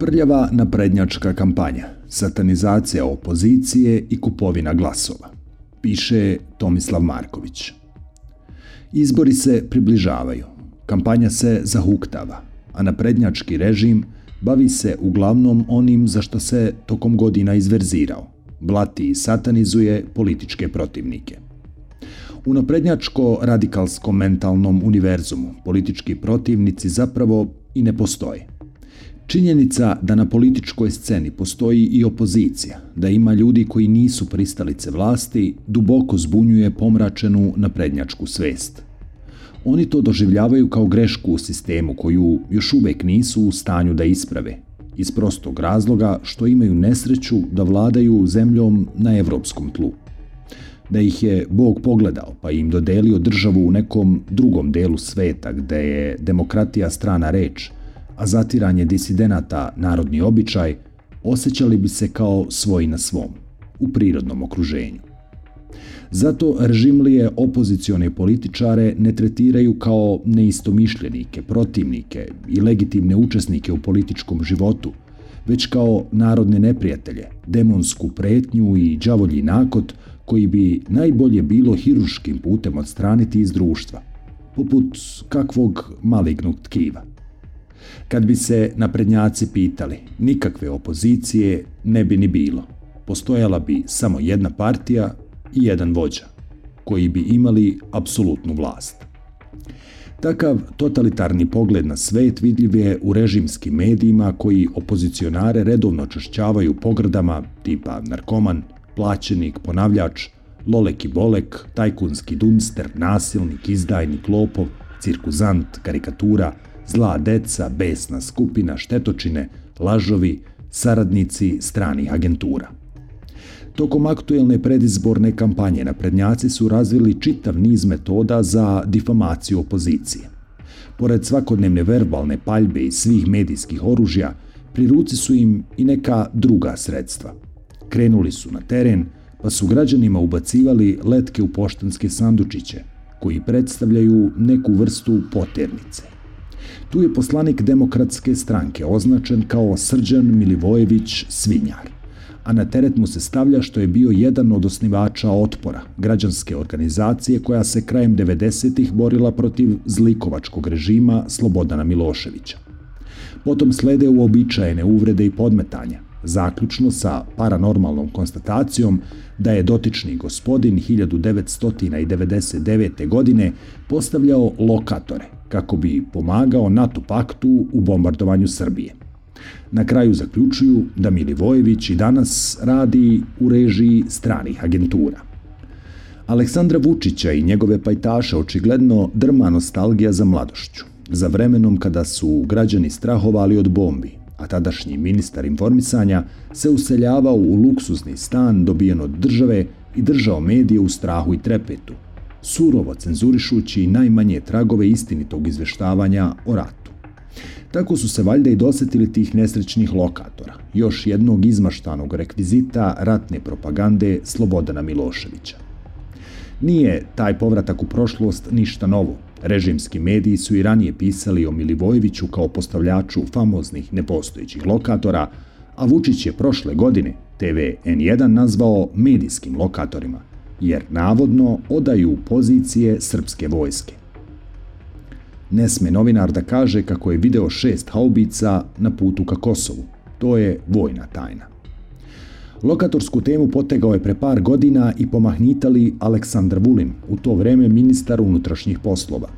Prljava naprednjačka kampanja, satanizacija opozicije i kupovina glasova, piše Tomislav Marković. Izbori se približavaju, kampanja se zahuktava, a naprednjački režim bavi se uglavnom onim za što se tokom godina izverzirao, blati i satanizuje političke protivnike. U naprednjačko-radikalskom mentalnom univerzumu politički protivnici zapravo i ne postoje – Činjenica da na političkoj sceni postoji i opozicija, da ima ljudi koji nisu pristalice vlasti, duboko zbunjuje pomračenu naprednjačku svest. Oni to doživljavaju kao grešku u sistemu koju još uvek nisu u stanju da isprave, iz prostog razloga što imaju nesreću da vladaju zemljom na evropskom tlu. Da ih je Bog pogledao pa im dodelio državu u nekom drugom delu sveta gde je demokratija strana reč – a zatiranje disidenata narodni običaj, osjećali bi se kao svoji na svom, u prirodnom okruženju. Zato režimlije opozicione političare ne tretiraju kao neistomišljenike, protivnike i legitimne učesnike u političkom životu, već kao narodne neprijatelje, demonsku pretnju i đavolji nakot koji bi najbolje bilo hiruškim putem odstraniti iz društva, poput kakvog malignog tkiva. Kad bi se naprednjaci pitali, nikakve opozicije ne bi ni bilo. Postojala bi samo jedna partija i jedan vođa, koji bi imali apsolutnu vlast. Takav totalitarni pogled na svet vidljiv je u režimskim medijima koji opozicionare redovno čašćavaju pogrdama tipa narkoman, plaćenik, ponavljač, lolek i bolek, tajkunski dunster, nasilnik, izdajnik, lopov, cirkuzant, karikatura – zla deca, besna skupina, štetočine, lažovi, saradnici stranih agentura. Tokom aktuelne predizborne kampanje naprednjaci su razvili čitav niz metoda za difamaciju opozicije. Pored svakodnevne verbalne paljbe i svih medijskih oružja, pri ruci su im i neka druga sredstva. Krenuli su na teren, pa su građanima ubacivali letke u poštanske sandučiće, koji predstavljaju neku vrstu poternice. Tu je poslanik demokratske stranke označen kao Srđan Milivojević Svinjar, a na teret mu se stavlja što je bio jedan od osnivača Otpora, građanske organizacije koja se krajem 90-ih borila protiv zlikovačkog režima Slobodana Miloševića. Potom slede uobičajene uvrede i podmetanja, zaključno sa paranormalnom konstatacijom da je dotični gospodin 1999. godine postavljao lokatore kako bi pomagao NATO paktu u bombardovanju Srbije. Na kraju zaključuju da Milivojević i danas radi u režiji stranih agentura. Aleksandra Vučića i njegove pajtaše očigledno drma nostalgija za mladošću, za vremenom kada su građani strahovali od bombi, a tadašnji ministar informisanja se useljavao u luksuzni stan dobijen od države i držao medije u strahu i trepetu, surovo cenzurišući najmanje tragove istinitog izveštavanja o ratu. Tako su se valjda i dosetili tih nesrećnih lokatora, još jednog izmaštanog rekvizita ratne propagande Slobodana Miloševića. Nije taj povratak u prošlost ništa novo, Režimski mediji su i ranije pisali o Milivojeviću kao postavljaču famoznih nepostojećih lokatora, a Vučić je prošle godine TV N1 nazvao medijskim lokatorima, jer navodno odaju pozicije srpske vojske. Ne sme novinar da kaže kako je video šest haubica na putu ka Kosovu. To je vojna tajna. Lokatorsku temu potegao je pre par godina i pomahnitali Aleksandar Vulin, u to vreme ministar unutrašnjih poslova.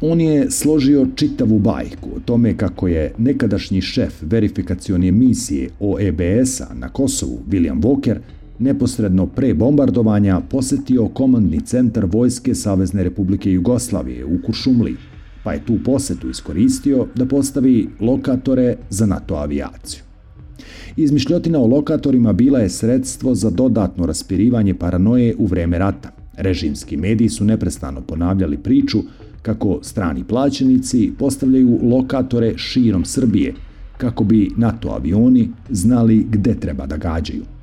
On je složio čitavu bajku o tome kako je nekadašnji šef verifikacione misije OEBS-a na Kosovu, William Walker, neposredno pre bombardovanja posetio komandni centar Vojske Savezne Republike Jugoslavije u Kuršumliji, pa je tu posetu iskoristio da postavi lokatore za NATO avijaciju. Izmišljotina o lokatorima bila je sredstvo za dodatno raspirivanje paranoje u vreme rata. Režimski mediji su neprestano ponavljali priču kako strani plaćenici postavljaju lokatore širom Srbije, kako bi NATO avioni znali gde treba da gađaju.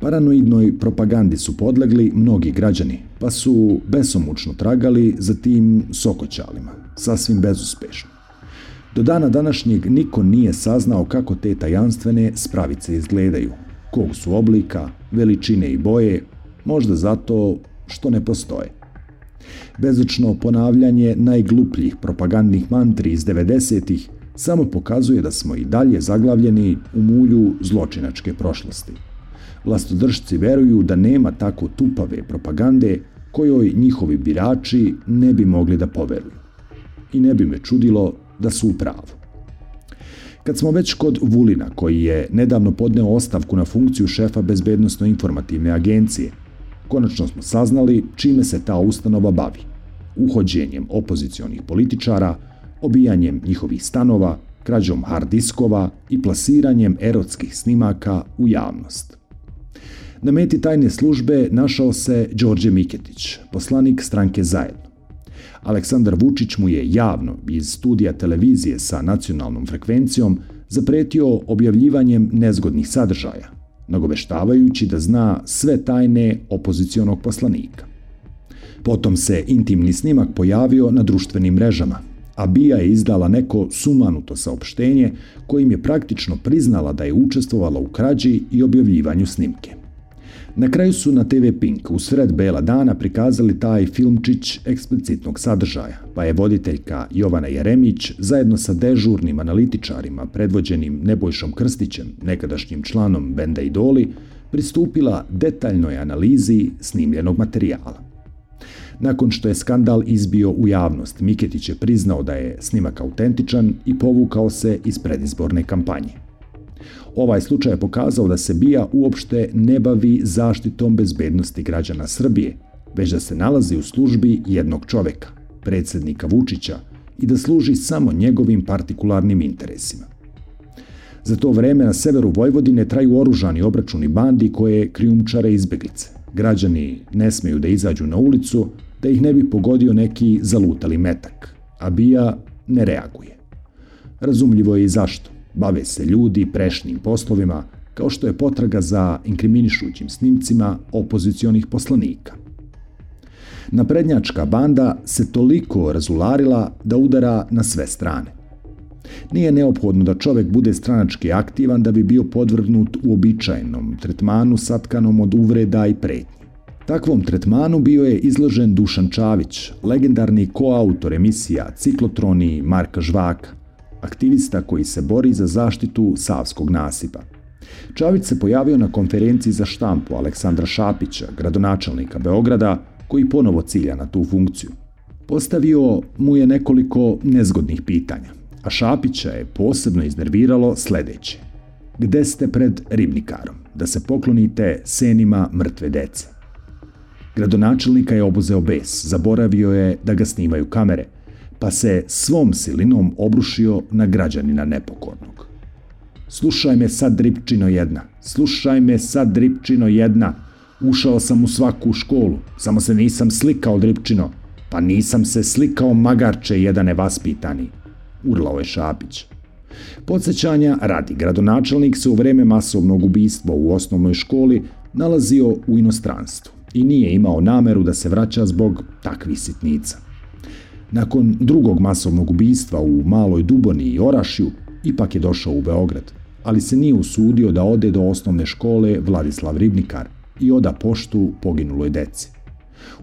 Paranoidnoj propagandi su podlegli mnogi građani, pa su besomučno tragali za tim sokoćalima, sasvim bezuspešno. Do dana današnjeg niko nije saznao kako te tajanstvene spravice izgledaju, kog su oblika, veličine i boje, možda zato što ne postoje. Bezočno ponavljanje najglupljih propagandnih mantri iz 90-ih samo pokazuje da smo i dalje zaglavljeni u mulju zločinačke prošlosti. Vlastodržci veruju da nema tako tupave propagande kojoj njihovi birači ne bi mogli da poveruju. I ne bi me čudilo da su u pravu. Kad smo već kod Vulina, koji je nedavno podneo ostavku na funkciju šefa Bezbednostno-informativne agencije, konačno smo saznali čime se ta ustanova bavi. Uhođenjem opozicionih političara, obijanjem njihovih stanova, krađom hard diskova i plasiranjem erotskih snimaka u javnost. Na meti tajne službe našao se Đorđe Miketić, poslanik stranke Zajedno. Aleksandar Vučić mu je javno iz studija televizije sa nacionalnom frekvencijom zapretio objavljivanjem nezgodnih sadržaja, nagoveštavajući da zna sve tajne opozicionog poslanika. Potom se intimni snimak pojavio na društvenim mrežama, a Bija je izdala neko sumanuto saopštenje kojim je praktično priznala da je učestvovala u krađi i objavljivanju snimke. Na kraju su na TV Pink u sred bela dana prikazali taj filmčić eksplicitnog sadržaja, pa je voditeljka Jovana Jeremić zajedno sa dežurnim analitičarima predvođenim Nebojšom Krstićem, nekadašnjim članom benda Idoli, pristupila detaljnoj analizi snimljenog materijala. Nakon što je skandal izbio u javnost, Miketić je priznao da je snimak autentičan i povukao se iz predizborne kampanje. Ovaj slučaj je pokazao da se BIA uopšte ne bavi zaštitom bezbednosti građana Srbije, već da se nalazi u službi jednog čoveka, predsednika Vučića, i da služi samo njegovim partikularnim interesima. Za to vreme na severu Vojvodine traju oružani obračuni bandi koje krijumčare izbeglice. Građani ne smeju da izađu na ulicu, da ih ne bi pogodio neki zalutali metak, a BIA ne reaguje. Razumljivo je i zašto. Bave se ljudi prešnim poslovima, kao što je potraga za inkriminišućim snimcima opozicionih poslanika. Naprednjačka banda se toliko razularila da udara na sve strane. Nije neophodno da čovek bude stranački aktivan da bi bio podvrgnut uobičajenom tretmanu satkanom od uvreda i pretnji. Takvom tretmanu bio je izložen Dušan Čavić, legendarni koautor emisija Ciklotroni Marka Žvaka, aktivista koji se bori za zaštitu Savskog nasipa. Čavić se pojavio na konferenciji za štampu Aleksandra Šapića, gradonačelnika Beograda, koji ponovo cilja na tu funkciju. Postavio mu je nekoliko nezgodnih pitanja, a Šapića je posebno iznerviralo sledeće. Gde ste pred ribnikarom? Da se poklonite senima mrtve dece. Gradonačelnika je obuzeo bes, zaboravio je da ga snimaju kamere – pa se svom silinom obrušio na građanina nepokornog. Slušaj me sad, dripčino jedna, slušaj me sad, dripčino jedna, ušao sam u svaku školu, samo se nisam slikao, dripčino, pa nisam se slikao magarče jedan nevaspitani, urlao je Šapić. Podsećanja radi, gradonačelnik se u vreme masovnog ubistva u osnovnoj školi nalazio u inostranstvu i nije imao nameru da se vraća zbog takvih sitnica. Nakon drugog masovnog ubistva u Maloj Duboni i Orašju, ipak je došao u Beograd, ali se nije usudio da ode do osnovne škole Vladislav Ribnikar i oda poštu poginuloj deci.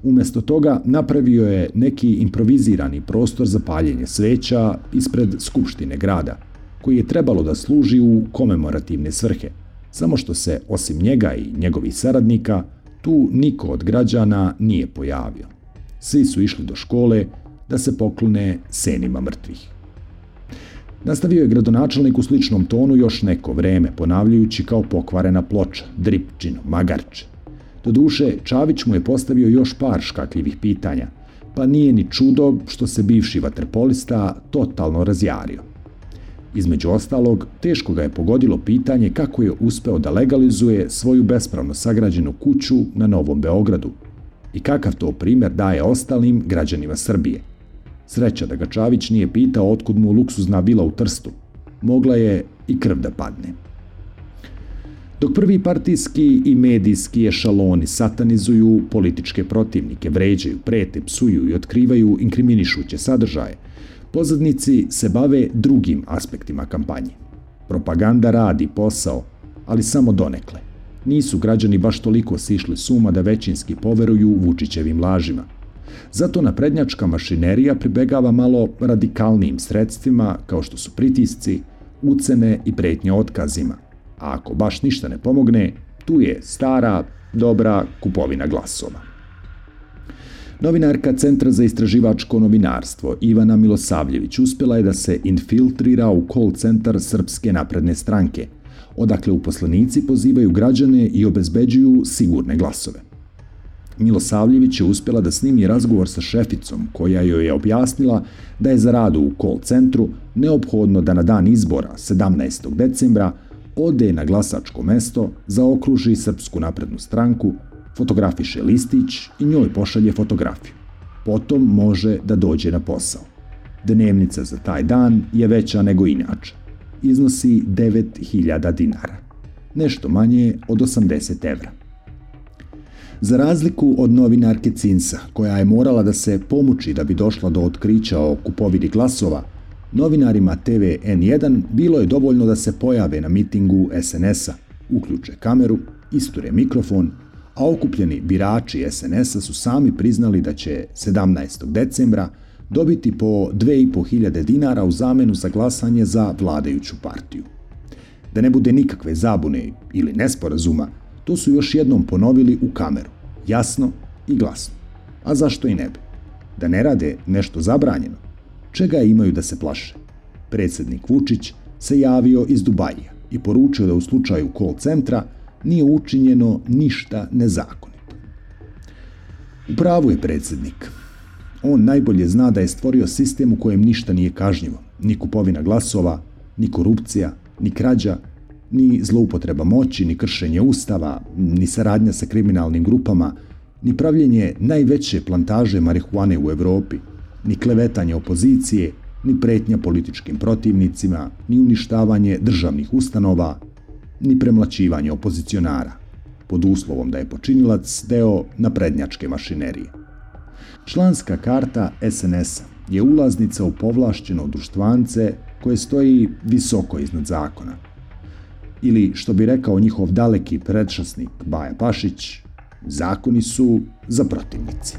Umesto toga napravio je neki improvizirani prostor za paljenje sveća ispred Skupštine grada, koji je trebalo da služi u komemorativne svrhe, samo što se, osim njega i njegovih saradnika, tu niko od građana nije pojavio. Svi su išli do škole, da se poklone senima mrtvih. Nastavio je gradonačelnik u sličnom tonu još neko vreme, ponavljajući kao pokvarena ploča, dripčino, magarče. Doduše, Čavić mu je postavio još par škakljivih pitanja, pa nije ni čudo što se bivši vaterpolista totalno razjario. Između ostalog, teško ga je pogodilo pitanje kako je uspeo da legalizuje svoju bespravno sagrađenu kuću na Novom Beogradu i kakav to primer daje ostalim građanima Srbije – Sreća da ga Čavić nije pitao otkud mu luksuzna vila u Trstu. Mogla je i krv da padne. Dok prvi partijski i medijski ešaloni satanizuju političke protivnike, vređaju, prete, psuju i otkrivaju inkriminišuće sadržaje, Pozadnici se bave drugim aspektima kampanje. Propaganda radi posao, ali samo donekle. Nisu građani baš toliko sišli suma da većinski poveruju Vučićevim lažima. Zato naprednjačka mašinerija pribegava malo radikalnijim sredstvima kao što su pritisci, ucene i pretnje otkazima. A ako baš ništa ne pomogne, tu je stara, dobra kupovina glasova. Novinarka Centra za istraživačko novinarstvo Ivana Milosavljević uspjela je da se infiltrira u call centar Srpske napredne stranke, odakle uposlenici pozivaju građane i obezbeđuju sigurne glasove. Milosavljević je uspjela da snimi razgovor sa šeficom koja joj je objasnila da je za radu u call centru neophodno da na dan izbora 17. decembra ode na glasačko mesto, zaokruži Srpsku naprednu stranku, fotografiše listić i njoj pošalje fotografiju. Potom može da dođe na posao. Dnevnica za taj dan je veća nego inače. Iznosi 9000 dinara. Nešto manje od 80 evra. Za razliku od novinarke Cinsa, koja je morala da se pomuči da bi došla do otkrića o kupovini glasova, novinarima TV N1 bilo je dovoljno da se pojave na mitingu SNS-a, uključe kameru, isture mikrofon, a okupljeni birači SNS-a su sami priznali da će 17. decembra dobiti po 2500 dinara u zamenu za glasanje za vladajuću partiju. Da ne bude nikakve zabune ili nesporazuma, to su još jednom ponovili u kameru, jasno i glasno. A zašto i ne bi? Da ne rade nešto zabranjeno? Čega imaju da se plaše? Predsednik Vučić se javio iz Dubajija i poručio da u slučaju call centra nije učinjeno ništa nezakonito. U pravu je predsednik. On najbolje zna da je stvorio sistem u kojem ništa nije kažnjivo. Ni kupovina glasova, ni korupcija, ni krađa, ni zloupotreba moći, ni kršenje ustava, ni saradnja sa kriminalnim grupama, ni pravljenje najveće plantaže marihuane u Evropi, ni klevetanje opozicije, ni pretnja političkim protivnicima, ni uništavanje državnih ustanova, ni premlaćivanje opozicionara, pod uslovom da je počinilac deo naprednjačke mašinerije. Članska karta SNS je ulaznica u povlašćeno društvance koje stoji visoko iznad zakona. Ili, što bi rekao njihov daleki predšasnik Baja Pašić, zakoni su za protivnici.